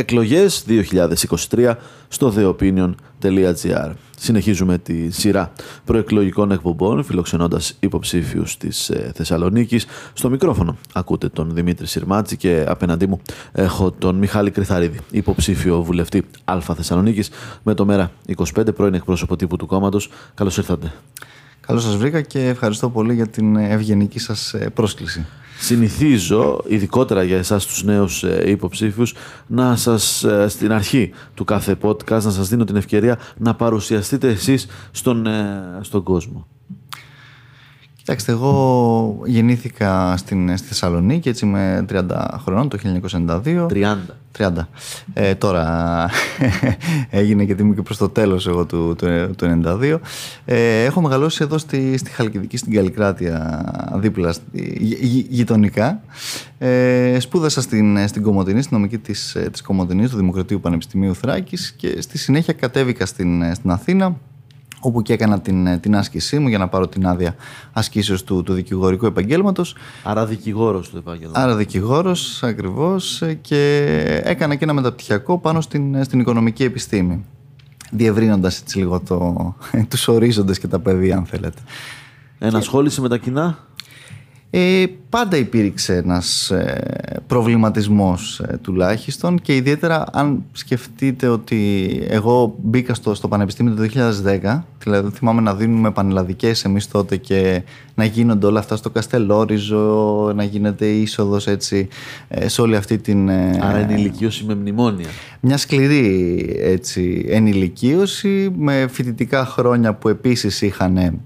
Εκλογές 2023 στο theopinion.gr Συνεχίζουμε τη σειρά προεκλογικών εκπομπών φιλοξενώντας υποψήφιους της ε, Θεσσαλονίκης. Στο μικρόφωνο ακούτε τον Δημήτρη Συρμάτζη και απέναντί μου έχω τον Μιχάλη Κρυθαρίδη, υποψήφιο βουλευτή Α Θεσσαλονίκης με το μέρα 25 πρώην εκπρόσωπο τύπου του κόμματος. Καλώς ήρθατε. Καλώς σας βρήκα και ευχαριστώ πολύ για την ευγενική σας ε, πρόσκληση συνηθίζω, ειδικότερα για εσάς τους νέους ε, υποψήφιους, να σας ε, στην αρχή του κάθε podcast να σας δίνω την ευκαιρία να παρουσιαστείτε εσείς στον, ε, στον κόσμο. Κοιτάξτε, εγώ γεννήθηκα στην, στη Θεσσαλονίκη έτσι με 30 χρονών το 1992. 30. 30. Ε, τώρα έγινε και τιμή και προς το τέλος εγώ του, του, του 92. Ε, έχω μεγαλώσει εδώ στη, στη Χαλκιδική, στην Καλλικράτεια, δίπλα γει, γειτονικά. Ε, σπούδασα στην, στην Κομωτινή, στην νομική της, της Κομωτινής, του Δημοκρατίου Πανεπιστημίου Θράκης και στη συνέχεια κατέβηκα στην, στην Αθήνα όπου και έκανα την, την άσκησή μου για να πάρω την άδεια ασκήσεως του, του δικηγορικού επαγγέλματος. Άρα δικηγόρος του επάγγελμα. Άρα δικηγόρος ακριβώς και έκανα και ένα μεταπτυχιακό πάνω στην, στην οικονομική επιστήμη. Διευρύνοντας έτσι λίγο το, τους ορίζοντες και τα παιδεία αν θέλετε. Ενασχόληση με τα κοινά; Ε, πάντα υπήρξε ένας ε, προβληματισμός ε, τουλάχιστον και ιδιαίτερα αν σκεφτείτε ότι εγώ μπήκα στο, στο Πανεπιστήμιο το 2010 δηλαδή θυμάμαι να δίνουμε πανελλαδικές εμείς τότε και να γίνονται όλα αυτά στο Καστελόριζο να γίνεται είσοδος έτσι ε, σε όλη αυτή την... Ε, Άρα ενηλικίωση με μνημόνια. Μια σκληρή έτσι, ενηλικίωση με φοιτητικά χρόνια που επίσης είχαν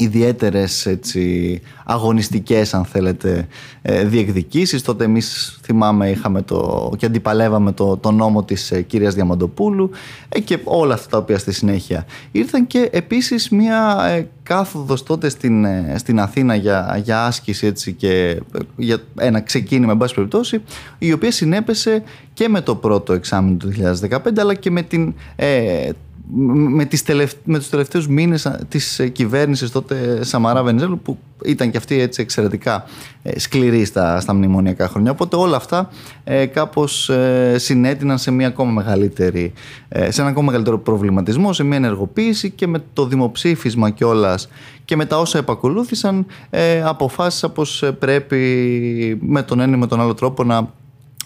ιδιαίτερες έτσι, αγωνιστικές αν θέλετε ε, διεκδικήσεις. Τότε εμείς θυμάμαι είχαμε το, και αντιπαλεύαμε το, το νόμο της ε, κυρίας Διαμαντοπούλου ε, και όλα αυτά τα οποία στη συνέχεια ήρθαν. Και επίσης μια ε, κάθοδος τότε στην, ε, στην Αθήνα για, για άσκηση έτσι, και για ένα ξεκίνημα εν πάση περιπτώσει η οποία συνέπεσε και με το πρώτο εξάμεινο του 2015 αλλά και με την με, τις τελευ... με τους τελευταίους μήνες της ε, κυβέρνησης τότε Σαμαρά Βενιζέλου που ήταν και αυτή έτσι εξαιρετικά ε, σκληρή στα, στα μνημονιακά χρόνια. Οπότε όλα αυτά ε, κάπως ε, συνέτειναν σε, μια ακόμα μεγαλύτερη, ε, σε ένα ακόμα μεγαλύτερο προβληματισμό, σε μια ενεργοποίηση και με το δημοψήφισμα κιόλας και με τα όσα επακολούθησαν ε, αποφάσισα πως πρέπει με τον ένα ή με τον άλλο τρόπο να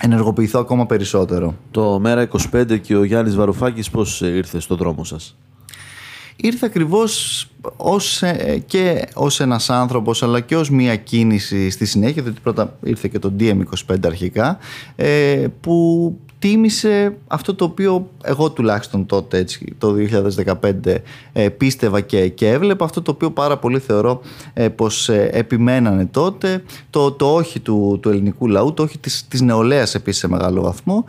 ενεργοποιηθώ ακόμα περισσότερο. Το Μέρα 25 και ο Γιάννης Βαρουφάκης πώς ήρθε στο δρόμο σας; Ήρθε ακριβώς ως, ε, και ως ένας άνθρωπος αλλά και ως μια κίνηση στη συνέχεια διότι πρώτα ήρθε και το DM25 αρχικά ε, που τίμησε αυτό το οποίο εγώ τουλάχιστον τότε έτσι, το 2015 ε, πίστευα και, και έβλεπα. Αυτό το οποίο πάρα πολύ θεωρώ ε, πως ε, επιμένανε τότε. Το, το όχι του, του ελληνικού λαού, το όχι της, της νεολαίας επίσης σε μεγάλο βαθμό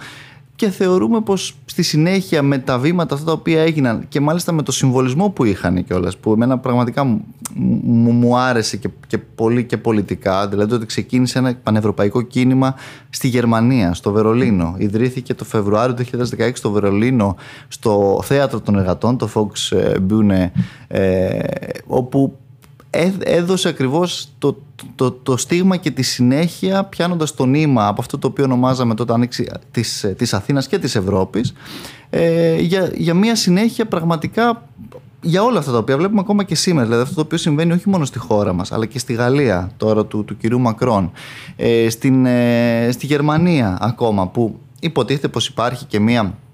και θεωρούμε πως στη συνέχεια με τα βήματα αυτά τα οποία έγιναν και μάλιστα με το συμβολισμό που είχαν κιόλας, που εμένα πραγματικά μου, μου άρεσε και, και πολύ και πολιτικά δηλαδή ότι ξεκίνησε ένα πανευρωπαϊκό κίνημα στη Γερμανία, στο Βερολίνο. Ιδρύθηκε το Φεβρουάριο του 2016 στο Βερολίνο στο Θέατρο των Εργατών το Volksbühne ε, όπου έδωσε ακριβώς το, το, το στίγμα και τη συνέχεια πιάνοντας το νήμα από αυτό το οποίο ονομάζαμε τότε άνοιξη της, της Αθήνας και της Ευρώπης ε, για, για μια συνέχεια πραγματικά για όλα αυτά τα οποία βλέπουμε ακόμα και σήμερα. Δηλαδή αυτό το οποίο συμβαίνει όχι μόνο στη χώρα μας αλλά και στη Γαλλία τώρα του, του κυρίου Μακρόν ε, στην, ε, στη Γερμανία ακόμα που υποτίθεται πως υπάρχει και μια ε,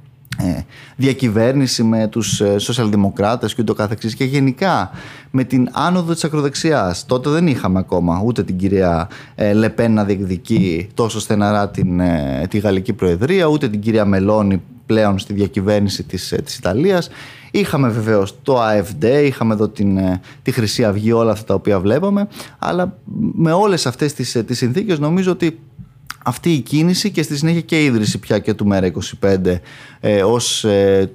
διακυβέρνηση με τους ε, σοσιαλδημοκράτες και ούτω καθεξής και γενικά με την άνοδο της ακροδεξιάς. Τότε δεν είχαμε ακόμα ούτε την κυρία ε, Λεπέν να διεκδικεί τόσο στεναρά την, τη Γαλλική Προεδρία, ούτε την κυρία Μελώνη πλέον στη διακυβέρνηση της, της Ιταλίας. Είχαμε βεβαίως το AFD, είχαμε εδώ την, τη Χρυσή Αυγή, όλα αυτά τα οποία βλέπαμε, αλλά με όλες αυτές τις, τις συνθήκες νομίζω ότι αυτή η κίνηση και στη συνέχεια και η ίδρυση πια και του Μέρα 25 ε, ως ε,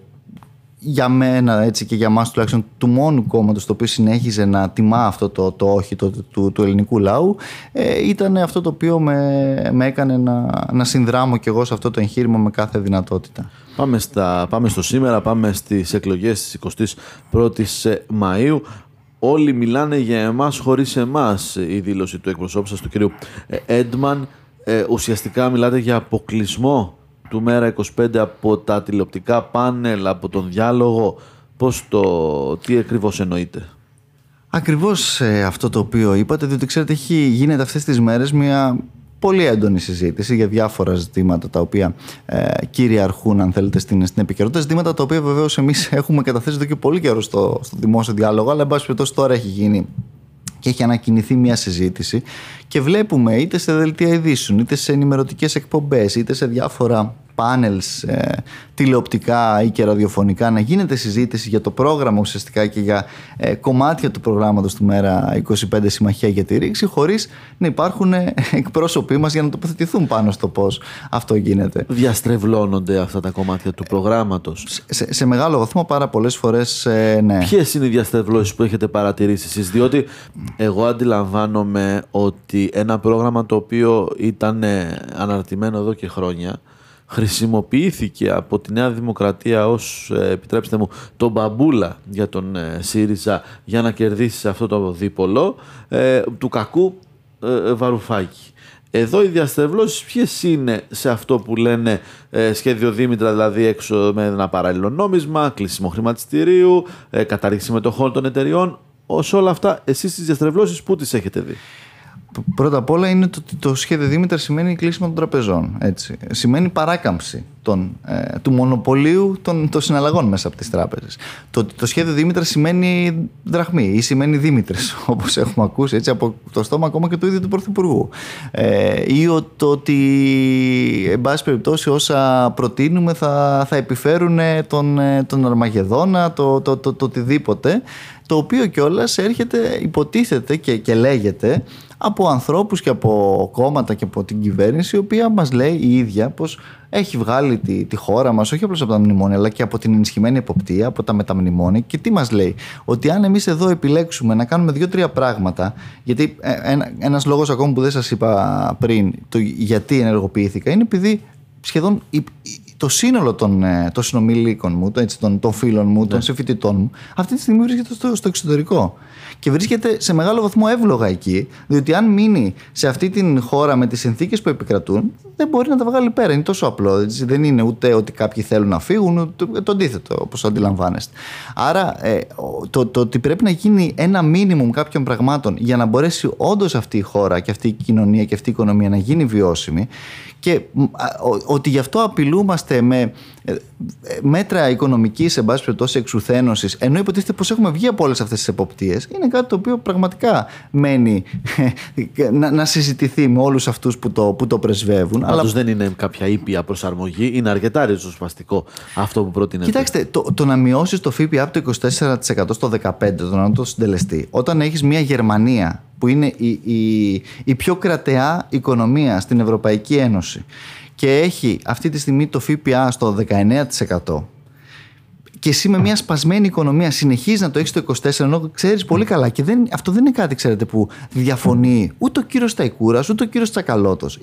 για μένα έτσι και για μας τουλάχιστον του μόνου κόμματος το οποίο συνέχιζε να τιμά αυτό το, το όχι το, του, του ελληνικού λαού ε, ήταν αυτό το οποίο με, με έκανε να, να συνδράμω και εγώ σε αυτό το εγχείρημα με κάθε δυνατότητα. Πάμε, στα, πάμε στο σήμερα, πάμε στις εκλογές της 21ης Μαΐου όλοι μιλάνε για εμάς χωρίς εμάς η δήλωση του εκπροσώπου σας του κυρίου Έντμαν ε, ουσιαστικά μιλάτε για αποκλεισμό του Μέρα 25 από τα τηλεοπτικά πάνελ, από τον διάλογο, πώς το, τι ακριβώς εννοείται. Ακριβώς ε, αυτό το οποίο είπατε, διότι ξέρετε έχει γίνεται αυτές τις μέρες μια πολύ έντονη συζήτηση για διάφορα ζητήματα τα οποία ε, κυριαρχούν αν θέλετε στην, στην επικαιρότητα. Ζητήματα τα οποία βεβαίως εμείς έχουμε καταθέσει εδώ και πολύ καιρό στο, στο δημόσιο διάλογο αλλά εν πάση περιπτώσει τώρα έχει γίνει και έχει ανακοινηθεί μια συζήτηση και βλέπουμε είτε σε δελτία ειδήσεων, είτε σε ενημερωτικές εκπομπές, είτε σε διάφορα πάνελς ε, τηλεοπτικά ή και ραδιοφωνικά να γίνεται συζήτηση για το πρόγραμμα ουσιαστικά και για ε, κομμάτια του προγράμματος του Μέρα 25 Συμμαχία για τη Ρήξη χωρίς να υπάρχουν ε, εκπρόσωποι μας για να τοποθετηθούν πάνω στο πώς αυτό γίνεται. Διαστρεβλώνονται αυτά τα κομμάτια του προγράμματος. Σε, σε μεγάλο βαθμό πάρα πολλές φορές ε, ναι. Ποιες είναι οι διαστρεβλώσεις που έχετε παρατηρήσει εσείς; Διότι εγώ αντιλαμβάνομαι ότι ένα πρόγραμμα το οποίο ήταν ε, αναρτημένο εδώ και χρόνια χρησιμοποιήθηκε από τη Νέα Δημοκρατία ως, ε, επιτρέψτε μου, τον μπαμπούλα για τον ε, ΣΥΡΙΖΑ για να κερδίσει σε αυτό το δίπολο ε, του κακού ε, Βαρουφάκη. Εδώ οι διαστρεβλώσεις ποιες είναι σε αυτό που λένε σχέδιο Δήμητρα, δηλαδή έξω με ένα παράλληλο νόμισμα, κλείσιμο χρηματιστηρίου, ε, κατάργηση μετοχών των εταιριών. Ως όλα αυτά, εσείς τις διαστρεβλώσεις πού τις έχετε δει; Πρώτα απ' όλα είναι ότι το, το σχέδιο Δήμητρα σημαίνει κλείσιμο των τραπεζών. Έτσι. Σημαίνει παράκαμψη των, ε, του μονοπωλίου των, των συναλλαγών μέσα από τις τράπεζες. Το, το σχέδιο Δήμητρα σημαίνει δραχμή ή σημαίνει Δήμητρες, όπως έχουμε ακούσει έτσι, από το στόμα ακόμα και του ίδιου του Πρωθυπουργού. Ε, ή ο, το ότι, εν πάση περιπτώσει, όσα προτείνουμε θα, θα επιφέρουν τον, ε, τον Αρμαγεδόνα, το, το, το, το, οτιδήποτε. Το οποίο κιόλας έρχεται, υποτίθεται και, και λέγεται από ανθρώπους και από κόμματα και από την κυβέρνηση η οποία μας λέει η ίδια πως έχει βγάλει τη, τη χώρα μας όχι απλώς από τα μνημόνια αλλά και από την ενισχυμένη εποπτεία, από τα μεταμνημόνια. Και τι μας λέει, ότι αν εμείς εδώ επιλέξουμε να κάνουμε δύο-τρία πράγματα γιατί ε, ένα, ένας λόγος ακόμα που δεν σας είπα πριν το γιατί ενεργοποιήθηκα είναι επειδή σχεδόν το σύνολο των, ε, των συνομιλίκων μου, έτσι, των, των φίλων μου, ναι. των συμφοιτητών μου, αυτή τη στιγμή βρίσκεται στο, στο εξωτερικό. Και βρίσκεται σε μεγάλο βαθμό εύλογα εκεί, διότι αν μείνει σε αυτή την χώρα με τις συνθήκες που επικρατούν, δεν μπορεί να τα βγάλει πέρα. Είναι τόσο απλό. Έτσι. Δεν είναι ούτε ότι κάποιοι θέλουν να φύγουν, ούτε το αντίθετο, όπως αντιλαμβάνεστε. Άρα, ε, το, το ότι πρέπει να γίνει ένα μίνιμουμ κάποιων πραγμάτων για να μπορέσει όντως αυτή η χώρα και αυτή η κοινωνία και αυτή η οικονομία να γίνει βιώσιμη και ότι γι' αυτό απειλούμαστε με ε, μέτρα οικονομικής, εν πάση περιπτώσει, εξουθένωσης, ενώ υποτίθεται πως έχουμε βγει από όλες αυτές τις εποπτείες, είναι κάτι το οποίο πραγματικά μένει να, να συζητηθεί με όλους αυτούς που το, που το πρεσβεύουν. Πάντως αλλά... δεν είναι κάποια ήπια προσαρμογή, είναι αρκετά ριζοσπαστικό αυτό που προτείνεται. Κοιτάξτε, το, το να μειώσεις το ΦΠΑ από το 24% στο 15%, τον ανώτατο συντελεστή, όταν έχεις μια Γερμανία που είναι η, η, η πιο κρατεά οικονομία στην Ευρωπαϊκή Ένωση. Και έχει αυτή τη στιγμή το ΦΠΑ στο 19% και εσύ με μια σπασμένη οικονομία συνεχίζεις να το έχεις στο 24, ενώ ξέρεις πολύ καλά. Και δεν, αυτό δεν είναι κάτι, ξέρετε, που διαφωνεί ούτε ο κύριος Ταϊκούρας, ούτε ο κύριος Τσακαλώτος.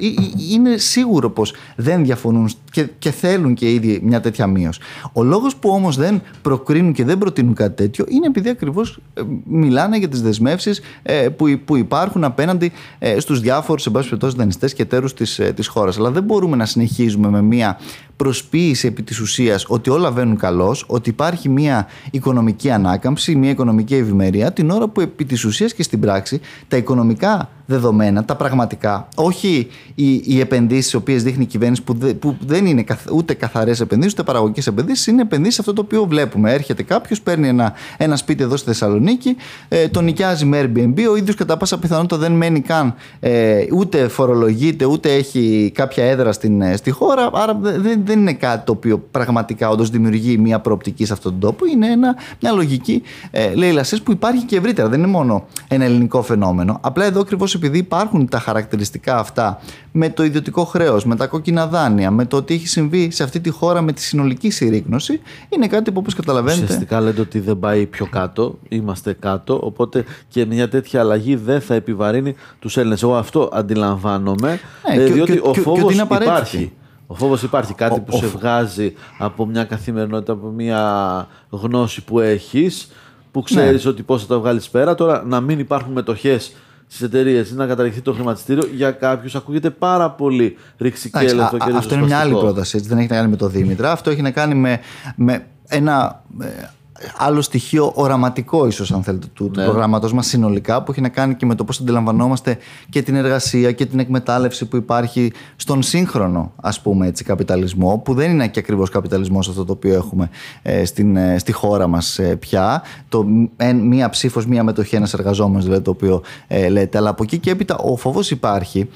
Είναι σίγουρο πως δεν διαφωνούν και, και θέλουν και ήδη μια τέτοια μείωση. Ο λόγος που όμως δεν προκρίνουν και δεν προτείνουν κάτι τέτοιο είναι επειδή ακριβώς ε, μιλάνε για τις δεσμεύσεις ε, που, που υπάρχουν απέναντι ε, στους διάφορους, εν πάση περιπτώσει, δανειστές και εταίρους της χώρας. Αλλά δεν μπορούμε να συνεχίζουμε με μια προσποίηση επί της ουσίας ότι όλα βαίνουν καλώς, ότι υπάρχει μια οικονομική ανάκαμψη, μια οικονομική ευημερία, την ώρα που επί της ουσίας και στην πράξη τα οικονομικά δεδομένα, τα πραγματικά, όχι οι, οι επενδύσεις οι οποίες δείχνει η κυβέρνηση που, που δεν είναι ούτε καθαρές επενδύσεις ούτε παραγωγικές επενδύσεις, είναι επενδύσεις αυτό το οποίο βλέπουμε. Έρχεται κάποιος, παίρνει ένα, ένα σπίτι εδώ στη Θεσσαλονίκη, ε, το νοικιάζει με Airbnb, ο ίδιος κατά πάσα πιθανότητα δεν μένει καν ε, ούτε φορολογείται, ούτε έχει κάποια έδρα στην, ε, στη χώρα. Άρα δεν, δεν είναι κάτι το οποίο πραγματικά όντως δημιουργεί μια προοπτική σε αυτόν τον τόπο. Είναι ένα, μια λογική ε, λέει που υπάρχει και ευρύτερα. Δεν είναι μόνο ένα ελληνικό φαινόμενο. Απλά εδώ ακριβώς επειδή υπάρχουν τα χαρακτηριστικά αυτά με το ιδιωτικό χρέος, με τα κόκκινα δάνεια, με το ότι έχει συμβεί σε αυτή τη χώρα με τη συνολική συρρήκνωση, είναι κάτι που όπως καταλαβαίνετε. Ουσιαστικά λέτε ότι δεν πάει πιο κάτω, είμαστε κάτω, οπότε και μια τέτοια αλλαγή δεν θα επιβαρύνει τους Έλληνες. Εγώ αυτό αντιλαμβάνομαι, ναι, διότι ο φόβος υπάρχει. Ο φόβος υπάρχει κάτι που σε βγάζει από μια καθημερινότητα, από μια γνώση που έχεις, που ξέρεις ναι. ότι πώς θα τα βγάλεις πέρα. Τώρα να μην υπάρχουν μετοχές στις εταιρείες ή να καταργηθεί το χρηματιστήριο, για κάποιους ακούγεται πάρα πολύ ρηξικέλευτο και Αυτό είναι μια άλλη πρόταση. Έτσι, δεν έχει να κάνει με το Δήμητρα. Αυτό έχει να κάνει με, με ένα ε, άλλο στοιχείο οραματικό ίσως αν θέλετε του, ναι. του προγράμματος μας συνολικά που έχει να κάνει και με το πώς αντιλαμβανόμαστε και την εργασία και την εκμετάλλευση που υπάρχει στον σύγχρονο ας πούμε έτσι καπιταλισμό που δεν είναι και ακριβώς καπιταλισμός αυτό το οποίο έχουμε ε, στην, ε, στη χώρα μας ε, πια το μία ψήφος, μία μετοχή ένας εργαζόμενος δηλαδή το οποίο ε, λέτε αλλά από εκεί και έπειτα ο φόβος υπάρχει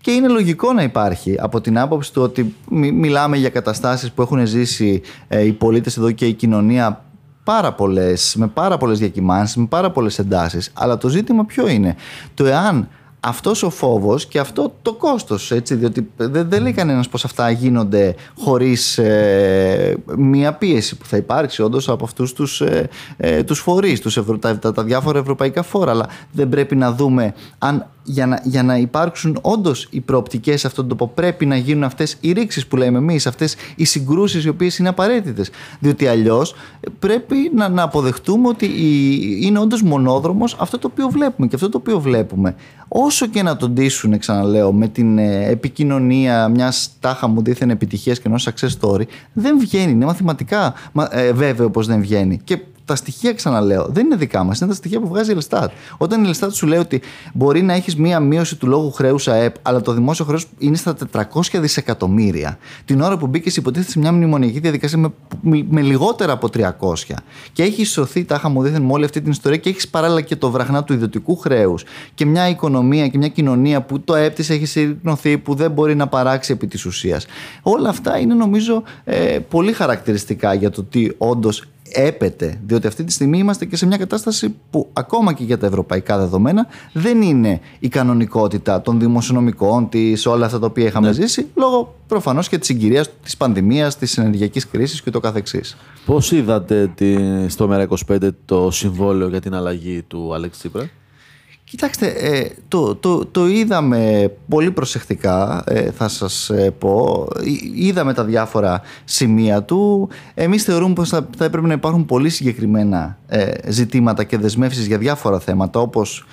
και είναι λογικό να υπάρχει από την άποψη του ότι μιλάμε για καταστάσεις που έχουν ζήσει οι πολίτες εδώ και η κοινωνία πάρα πολλές, με πάρα πολλές διακυμάνσεις, με πάρα πολλές εντάσεις. Αλλά το ζήτημα ποιο είναι; Το εάν αυτός ο φόβος και αυτό το κόστος, έτσι, διότι δεν, δεν λέει κανένας πως αυτά γίνονται χωρίς ε, μία πίεση που θα υπάρξει όντως από αυτούς τους, ε, ε, τους φορείς, τους τα, τα, τα διάφορα ευρωπαϊκά φόρα, αλλά δεν πρέπει να δούμε αν για να, για να υπάρξουν όντως οι προοπτικές σε αυτόν τον τόπο, πρέπει να γίνουν αυτές οι ρήξεις που λέμε εμείς, αυτές οι συγκρούσεις οι οποίες είναι απαραίτητες. Διότι αλλιώς πρέπει να, να αποδεχτούμε ότι είναι όντως μονόδρομος αυτό το οποίο βλέπουμε. Και αυτό το οποίο βλέπουμε, όσο και να τον ντύσουν, ξαναλέω, με την ε, επικοινωνία μιας τάχα μου δίθεν επιτυχίας και ενός success story, δεν βγαίνει. Είναι μαθηματικά ε, βέβαιο πως δεν βγαίνει. Και τα στοιχεία, ξαναλέω, δεν είναι δικά μας, είναι τα στοιχεία που βγάζει η Ελστάτ. Όταν η Ελστάτ σου λέει ότι μπορεί να έχεις μία μείωση του λόγου χρέους ΑΕΠ, αλλά το δημόσιο χρέος είναι στα 400 δισεκατομμύρια, την ώρα που μπήκε υποτίθεται σε μια μνημονιακή διαδικασία με, με λιγότερα από 300, και έχει σωθεί τάχα μου δίθεν με όλη αυτή την ιστορία και έχεις παράλληλα και το βραχνά του ιδιωτικού χρέους και μια οικονομία και μια κοινωνία που το ΑΕΠ της έχει συρρυκνωθεί, που δεν μπορεί να παράξει επί της ουσίας. Όλα αυτά είναι νομίζω ε, πολύ χαρακτηριστικά για το τι όντως έπεται, διότι αυτή τη στιγμή είμαστε και σε μια κατάσταση που ακόμα και για τα ευρωπαϊκά δεδομένα δεν είναι η κανονικότητα των δημοσιονομικών της, όλα αυτά τα οποία είχαμε ναι. ζήσει, λόγω προφανώς και της συγκυρίας της πανδημίας, της ενεργειακής κρίσης και το καθεξής. Πώς είδατε τη, στο ΜΕΡΑ25 το συμβόλαιο για την αλλαγή του Αλέξη Τσίπρα. Κοιτάξτε, ε, το, το, το είδαμε πολύ προσεκτικά, ε, θα σας ε, πω. Είδαμε τα διάφορα σημεία του. Εμείς θεωρούμε πως θα, θα έπρεπε να υπάρχουν πολύ συγκεκριμένα ζητήματα και δεσμεύσεις για διάφορα θέματα, όπως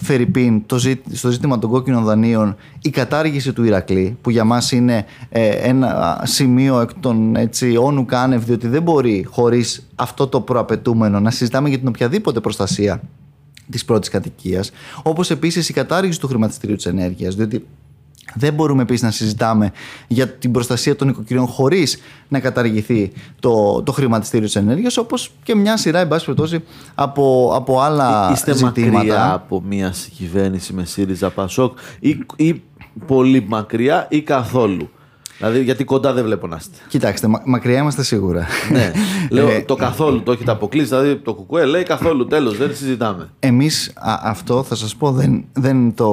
Φερρυπίν, το στο ζήτημα των κόκκινων δανείων, η κατάργηση του Ηρακλή, που για μας είναι ένα σημείο εκ των έτσι, όνου κάνευ, διότι δεν μπορεί χωρίς αυτό το προαπαιτούμενο να συζητάμε για την οποιαδήποτε προστασία της πρώτης κατοικίας. Όπως επίσης η κατάργηση του χρηματιστηρίου της ενέργειας. Διότι δεν μπορούμε επίσης να συζητάμε για την προστασία των οικοκυριών χωρίς να καταργηθεί το, το χρηματιστήριο της ενέργειας, όπως και μια σειρά, εν πάση περιπτώσει, από, από άλλα ε, Είστε ζητήματα. μακριά από μιας κυβέρνησης με ΣΥΡΙΖΑ Πασόκ ή, ή πολύ μακριά ή καθόλου; Δηλαδή, γιατί κοντά δεν βλέπω να είστε. Κοιτάξτε, μα, μακριά είμαστε σίγουρα. ναι. Λέω ε, το καθόλου το έχετε αποκλείσει. Δηλαδή, το κουκουέ λέει καθόλου. Τέλος, δεν συζητάμε. Εμείς αυτό θα σας πω δεν, δεν το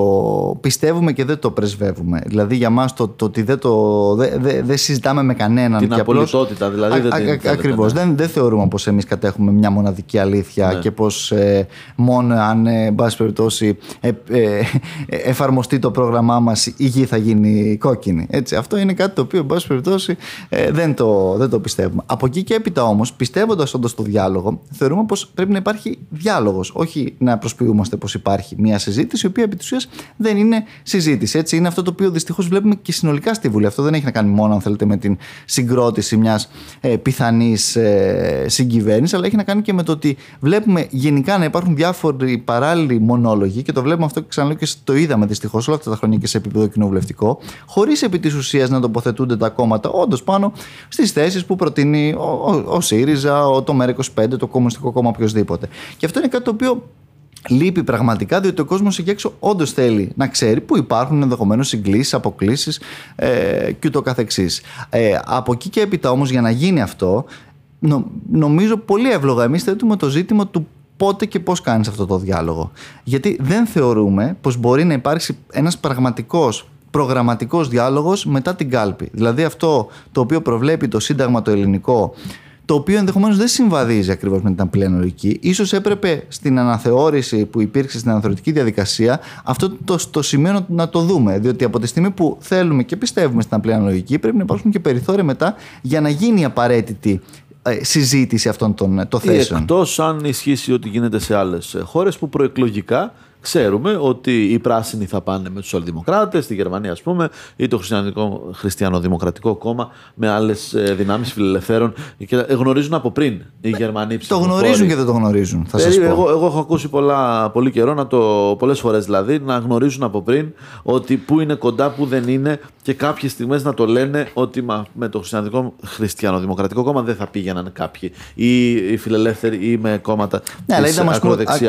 πιστεύουμε και δεν το πρεσβεύουμε. Δηλαδή, για μας το, το ότι δεν το δεν δε, συζητάμε με κανέναν. Την απολυτότητα, δηλαδή. δεν Ακριβώς. Ναι. Δεν, δεν θεωρούμε πως εμείς κατέχουμε μια μοναδική αλήθεια ναι. και πως ε, μόνο αν, ε, εν πάση περιπτώσει, ε, ε, εφαρμοστεί το πρόγραμμά μας η γη θα γίνει κόκκινη. Έτσι, αυτό είναι κάτι το οποίο, εν πάση περιπτώσει, ε, δεν, το, δεν το πιστεύουμε. Από εκεί και έπειτα όμως, πιστεύοντας όντως το διάλογο, θεωρούμε πως πρέπει να υπάρχει διάλογος. Όχι να προσποιούμαστε πως υπάρχει μια συζήτηση, η οποία επί δεν είναι συζήτηση. Έτσι, είναι αυτό το οποίο δυστυχώς βλέπουμε και συνολικά στη Βουλή. Αυτό δεν έχει να κάνει μόνο, αν θέλετε, με την συγκρότηση μιας ε, πιθανής ε, συγκυβέρνησης, αλλά έχει να κάνει και με το ότι βλέπουμε γενικά να υπάρχουν διάφοροι παράλληλοι μονόλογοι και το βλέπουμε αυτό και ξαναλέω και το είδαμε δυστυχώς όλα αυτά τα χρόνια και σε επίπεδο κοινοβουλευτικό, χωρίς επί της ουσίας να τοποθετήσουμε τοποθετούνται τα κόμματα όντως πάνω στις θέσεις που προτείνει ο, ο, ο ΣΥΡΙΖΑ, ο, το ΜΕΡΑ25, το Κομμουνιστικό Κόμμα, οποιοδήποτε. Και αυτό είναι κάτι το οποίο λείπει πραγματικά, διότι ο κόσμος εκεί έξω όντως θέλει να ξέρει που υπάρχουν ενδεχομένως συγκλήσεις, αποκλήσεις ε, και ούτω καθεξής. Ε, από εκεί και έπειτα όμως για να γίνει αυτό, νο, νομίζω πολύ εύλογα εμείς θέτουμε το ζήτημα του πότε και πώς κάνεις αυτό το διάλογο. Γιατί δεν θεωρούμε πως μπορεί να υπάρξει ένας πραγματικός Προγραμματικός διάλογος μετά την κάλπη. Δηλαδή αυτό το οποίο προβλέπει το Σύνταγμα το ελληνικό το οποίο ενδεχομένως δεν συμβαδίζει ακριβώς με την απλή αναλογική. σω έπρεπε στην αναθεώρηση που υπήρξε στην αναθεωρητική διαδικασία αυτό το, το σημείο να το δούμε. Διότι από τη στιγμή που θέλουμε και πιστεύουμε στην απλή αναλογική, πρέπει να υπάρχουν και περιθώρια μετά για να γίνει απαραίτητη ε, συζήτηση αυτών των το θέσεων. Εκτός αν ισχύσει ότι γίνεται σε άλλες χώρες που προεκλογικά ξέρουμε ότι οι πράσινοι θα πάνε με τους σοσιαλδημοκράτες στη Γερμανία ας πούμε ή το χριστιανοδημοκρατικό κόμμα με άλλες ε, δυνάμεις φιλελευθέρων και γνωρίζουν από πριν οι Γερμανοί Το γνωρίζουν και δεν το γνωρίζουν θα σας πω. Εγώ, εγώ έχω ακούσει πολλά, πολύ καιρό, να το, πολλές φορές δηλαδή, να γνωρίζουν από πριν ότι πού είναι κοντά, πού δεν είναι και κάποιες στιγμές να το λένε ότι με το χριστιανοδημοκρατικό κόμμα δεν θα πήγαιναν κάποιοι ή οι φιλελεύθεροι ή με κόμματα ναι, αλλά είδαμε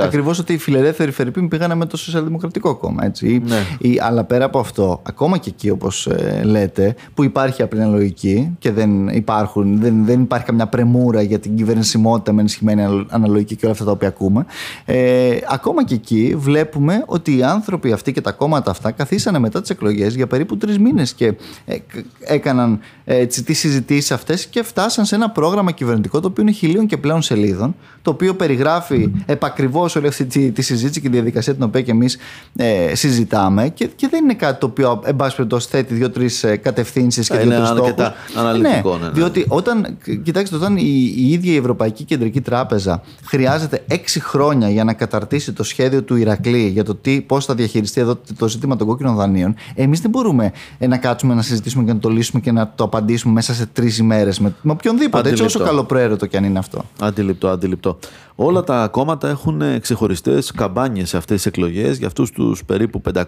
ακριβώς ότι οι φιλελεύθεροι Φερρυπίν πήγανε με το Σοσιαλδημοκρατικό κόμμα. Έτσι. Ναι. Ή, αλλά πέρα από αυτό, ακόμα και εκεί όπως ε, λέτε, που υπάρχει απλή αναλογική και δεν, υπάρχουν, δεν, δεν υπάρχει καμιά πρεμούρα για την κυβερνησιμότητα με ενισχυμένη αναλογική και όλα αυτά τα οποία ακούμε. Ε, ακόμα και εκεί βλέπουμε ότι οι άνθρωποι αυτοί και τα κόμματα αυτά καθίσανε μετά τις εκλογές για περίπου τρεις μήνες και ε, έκαναν έτσι, τις συζητήσεις αυτές και φτάσαν σε ένα πρόγραμμα κυβερνητικό το οποίο είναι χιλίων και πλέον σελίδων, το οποίο περιγράφει επακριβώς όλη αυτή τη, τη συζήτηση και τη διαδικασία την οποία και εμείς ε, συζητάμε και, και δεν είναι κάτι το οποίο, εν πάση περιπτώσει, θέτει δύο-τρεις ε, κατευθύνσεις και δύο-τρεις στόχους. Αναλυτικό, ναι, ναι, ναι. Διότι όταν, κοιτάξτε, όταν η, η ίδια η Ευρωπαϊκή Κεντρική Τράπεζα χρειάζεται έξι χρόνια για να καταρτήσει το σχέδιο του Ηρακλή για το πώς θα διαχειριστεί εδώ το ζήτημα των κόκκινων δανείων, εμείς δεν μπορούμε ε, να κάτσουμε να συζητήσουμε και να το λύσουμε και να το απαντήσουμε μέσα σε τρεις ημέρες με, με οποιονδήποτε. Έτσι, όσο καλοπροαίρετο και αν είναι αυτό. Αντιληπτό, αντιληπτό. Όλα τα κόμματα έχουν ξεχωριστές καμπάνιες σε αυτές τις εκλογές για αυτούς τους περίπου 500.000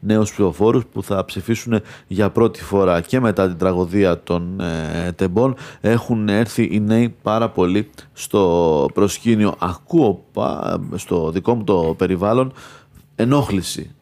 νέους ψηφοφόρους που θα ψηφίσουν για πρώτη φορά. Και μετά την τραγωδία των ε, τεμπών έχουν έρθει οι νέοι πάρα πολύ στο προσκήνιο. Ακούω στο δικό μου το περιβάλλον ενόχληση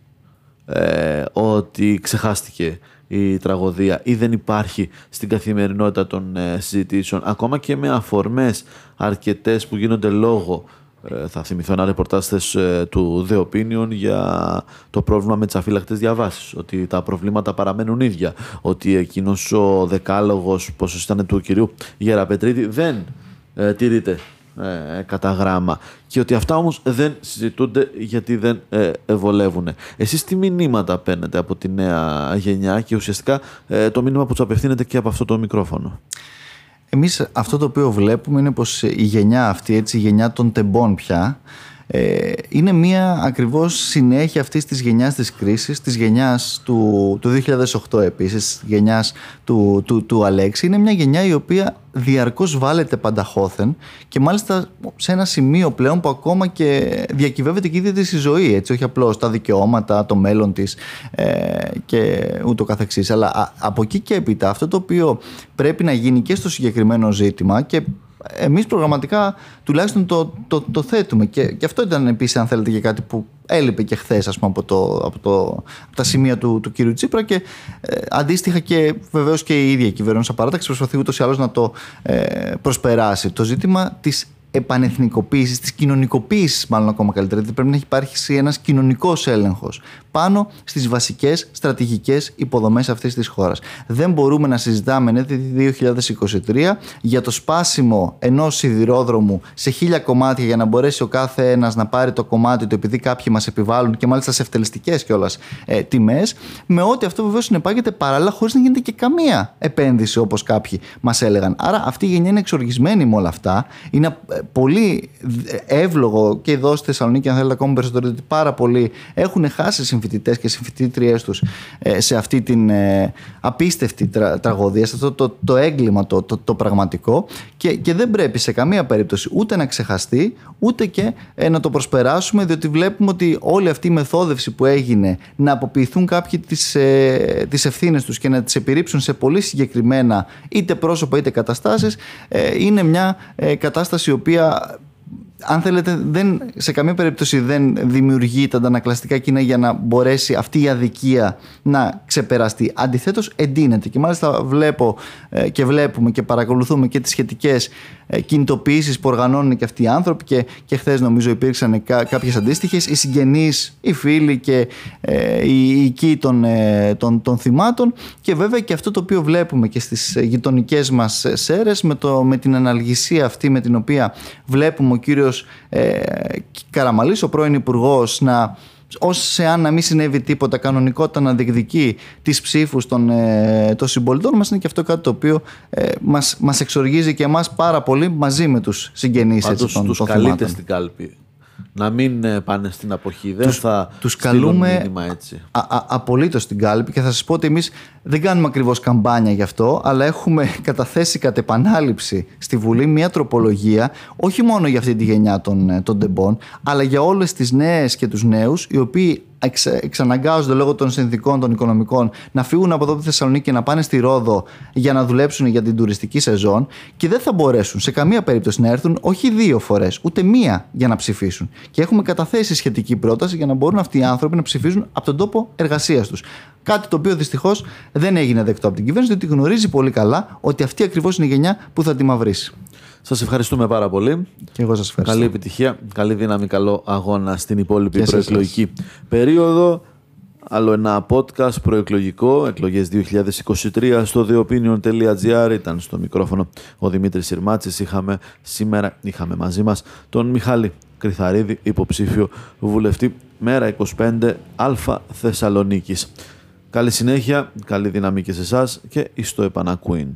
ε, ότι ξεχάστηκε η τραγωδία ή δεν υπάρχει στην καθημερινότητα των ε, συζητήσεων. Ακόμα και με αφορμές αρκετές που γίνονται λόγο ε, θα θυμηθώ ένα ρεπορτάζ ε, του The Opinion για το πρόβλημα με τις αφύλακτες διαβάσεις ότι τα προβλήματα παραμένουν ίδια ότι εκείνος ο δεκάλογος πόσο ήταν του κυρίου Γεραπετρίτη δεν ε, τηρείται ε, κατά γράμμα και ότι αυτά όμως δεν συζητούνται γιατί δεν ε, ευολεύουν. Εσείς τι μηνύματα παίρνετε από τη νέα γενιά και ουσιαστικά ε, το μήνυμα που τους απευθύνεται και από αυτό το μικρόφωνο; Εμείς αυτό το οποίο βλέπουμε είναι πως η γενιά αυτή, έτσι, η γενιά των τεμπών πια, ε, είναι μια ακριβώς συνέχεια αυτής της γενιάς της κρίσης, της γενιάς του, του 2008 επίσης, γενιάς του, του, του Αλέξη. Είναι μια γενιά η οποία διαρκώς βάλετε πανταχώθεν και μάλιστα σε ένα σημείο πλέον που ακόμα και διακυβεύεται και η ίδια της η ζωή, έτσι, όχι απλώς τα δικαιώματα, το μέλλον της ε, και ούτω καθεξής. Αλλά από εκεί και έπειτα αυτό το οποίο πρέπει να γίνει και στο συγκεκριμένο ζήτημα και εμείς προγραμματικά τουλάχιστον το, το, το θέτουμε και, και αυτό ήταν επίσης αν θέλετε και κάτι που έλειπε και χθες από, το, από, το, από τα σημεία του, του κύριου Τσίπρα και ε, αντίστοιχα και βεβαίως και η ίδια η κυβέρνηση παράταξη προσπαθεί ούτως ή άλλως να το ε, προσπεράσει. Το ζήτημα της επανεθνικοποίησης, της κοινωνικοποίησης, μάλλον ακόμα καλύτερα. Δηλαδή πρέπει να έχει υπάρξει ένας κοινωνικός έλεγχος πάνω στις βασικές στρατηγικές υποδομές αυτής της χώρας. Δεν μπορούμε να συζητάμε ναι, το 2023 για το σπάσιμο ενός σιδηρόδρομου σε χίλια κομμάτια για να μπορέσει ο κάθε ένας να πάρει το κομμάτι του επειδή κάποιοι μας επιβάλλουν και μάλιστα σε ευτελεστικέ κιόλας ε, τιμές, με ό,τι αυτό βεβαίως συνεπάγεται παράλληλα χωρίς να γίνεται και καμία επένδυση όπως κάποιοι μας έλεγαν. Άρα αυτή η γενιά είναι εξοργισμένη με όλα αυτά. Είναι ε, πολύ εύλογο και εδώ στη Θεσσαλονίκη, αν θέλετε ακόμα περισσότερο, ότι πάρα πολλοί έχουν χάσει συμφοιτητές και συμφοιτήτριές τους ε, σε αυτή την ε, απίστευτη τραγωδία, σε αυτό το, το έγκλημα το, το, πραγματικό. Και, και δεν πρέπει σε καμία περίπτωση ούτε να ξεχαστεί, ούτε και ε, να το προσπεράσουμε, διότι βλέπουμε ότι όλη αυτή η μεθόδευση που έγινε να αποποιηθούν κάποιοι τις ε, τις ευθύνες τους και να τις επιρρύψουν σε πολύ συγκεκριμένα είτε πρόσωπα είτε καταστάσεις, είναι μια κατάσταση η οποία οποία αν θέλετε, δεν, σε καμία περίπτωση δεν δημιουργεί τα αντανακλαστικά κοινά για να μπορέσει αυτή η αδικία να ξεπεραστεί. Αντιθέτως, εντείνεται. Και μάλιστα βλέπω ε, και βλέπουμε και παρακολουθούμε και τις σχετικές ε, κινητοποιήσεις που οργανώνουν και αυτοί οι άνθρωποι. Και, και χθες, νομίζω, υπήρξαν κά, κάποιες αντίστοιχες. Οι συγγενείς, οι φίλοι και ε, οι οικοί των, ε, των, των θυμάτων. Και βέβαια και αυτό το οποίο βλέπουμε και στις γειτονικές μας σέρες με, με την αναλγησία αυτή με την οποία βλέπουμε ο κύριος ε, Καραμαλής, ο πρώην υπουργός, να ως εάν να μην συνέβη τίποτα κανονικότητα να διεκδικεί τις ψήφους των, ε, των συμπολιτών μας είναι και αυτό κάτι το οποίο ε, μας, μας εξοργίζει και εμάς πάρα πολύ μαζί με τους συγγενείς Πάντως, έτσι, των, τους των καλείτε στην κάλπη να μην ε, πάνε στην αποχή. Δεν Τους- θα τους στείλουν καλούμε- μήνυμα έτσι. Απολύτως στην κάλπη και θα σας πω ότι εμείς δεν κάνουμε ακριβώς καμπάνια γι' αυτό, αλλά έχουμε καταθέσει κατ' επανάληψη στη Βουλή μια τροπολογία, όχι μόνο για αυτή τη γενιά των, ε, των τεμπών, αλλά για όλες τις νέες και τους νέους, οι οποίοι εξ, εξαναγκάζονται λόγω των συνθήκων των οικονομικών να φύγουν από εδώ από τη Θεσσαλονίκη και να πάνε στη Ρόδο για να δουλέψουν για την τουριστική σεζόν και δεν θα μπορέσουν σε καμία περίπτωση να έρθουν όχι δύο φορές, ούτε μία για να ψηφίσουν. Και έχουμε καταθέσει σχετική πρόταση για να μπορούν αυτοί οι άνθρωποι να ψηφίζουν από τον τόπο εργασίας τους. Κάτι το οποίο δυστυχώς δεν έγινε δεκτό από την κυβέρνηση, διότι γνωρίζει πολύ καλά ότι αυτή ακριβώς είναι η γενιά που θα τη μαυρίσει. Σας ευχαριστούμε πάρα πολύ. Και εγώ σας ευχαριστώ. Καλή επιτυχία, καλή δύναμη, καλό αγώνα στην υπόλοιπη Και σε προεκλογική περίοδο. Άλλο ένα podcast προεκλογικό, εκλογές 2023 στο theopinion.gr ήταν στο μικρόφωνο ο Δημήτρης Συρμάτσης. Είχαμε σήμερα, είχαμε μαζί μας τον Μιχάλη Κρυθαρίδη, υποψήφιο βουλευτή, μέρα 25 Α Θεσσαλονίκης. Καλή συνέχεια, καλή δύναμη και σε εσάς και εις το επανακούιν.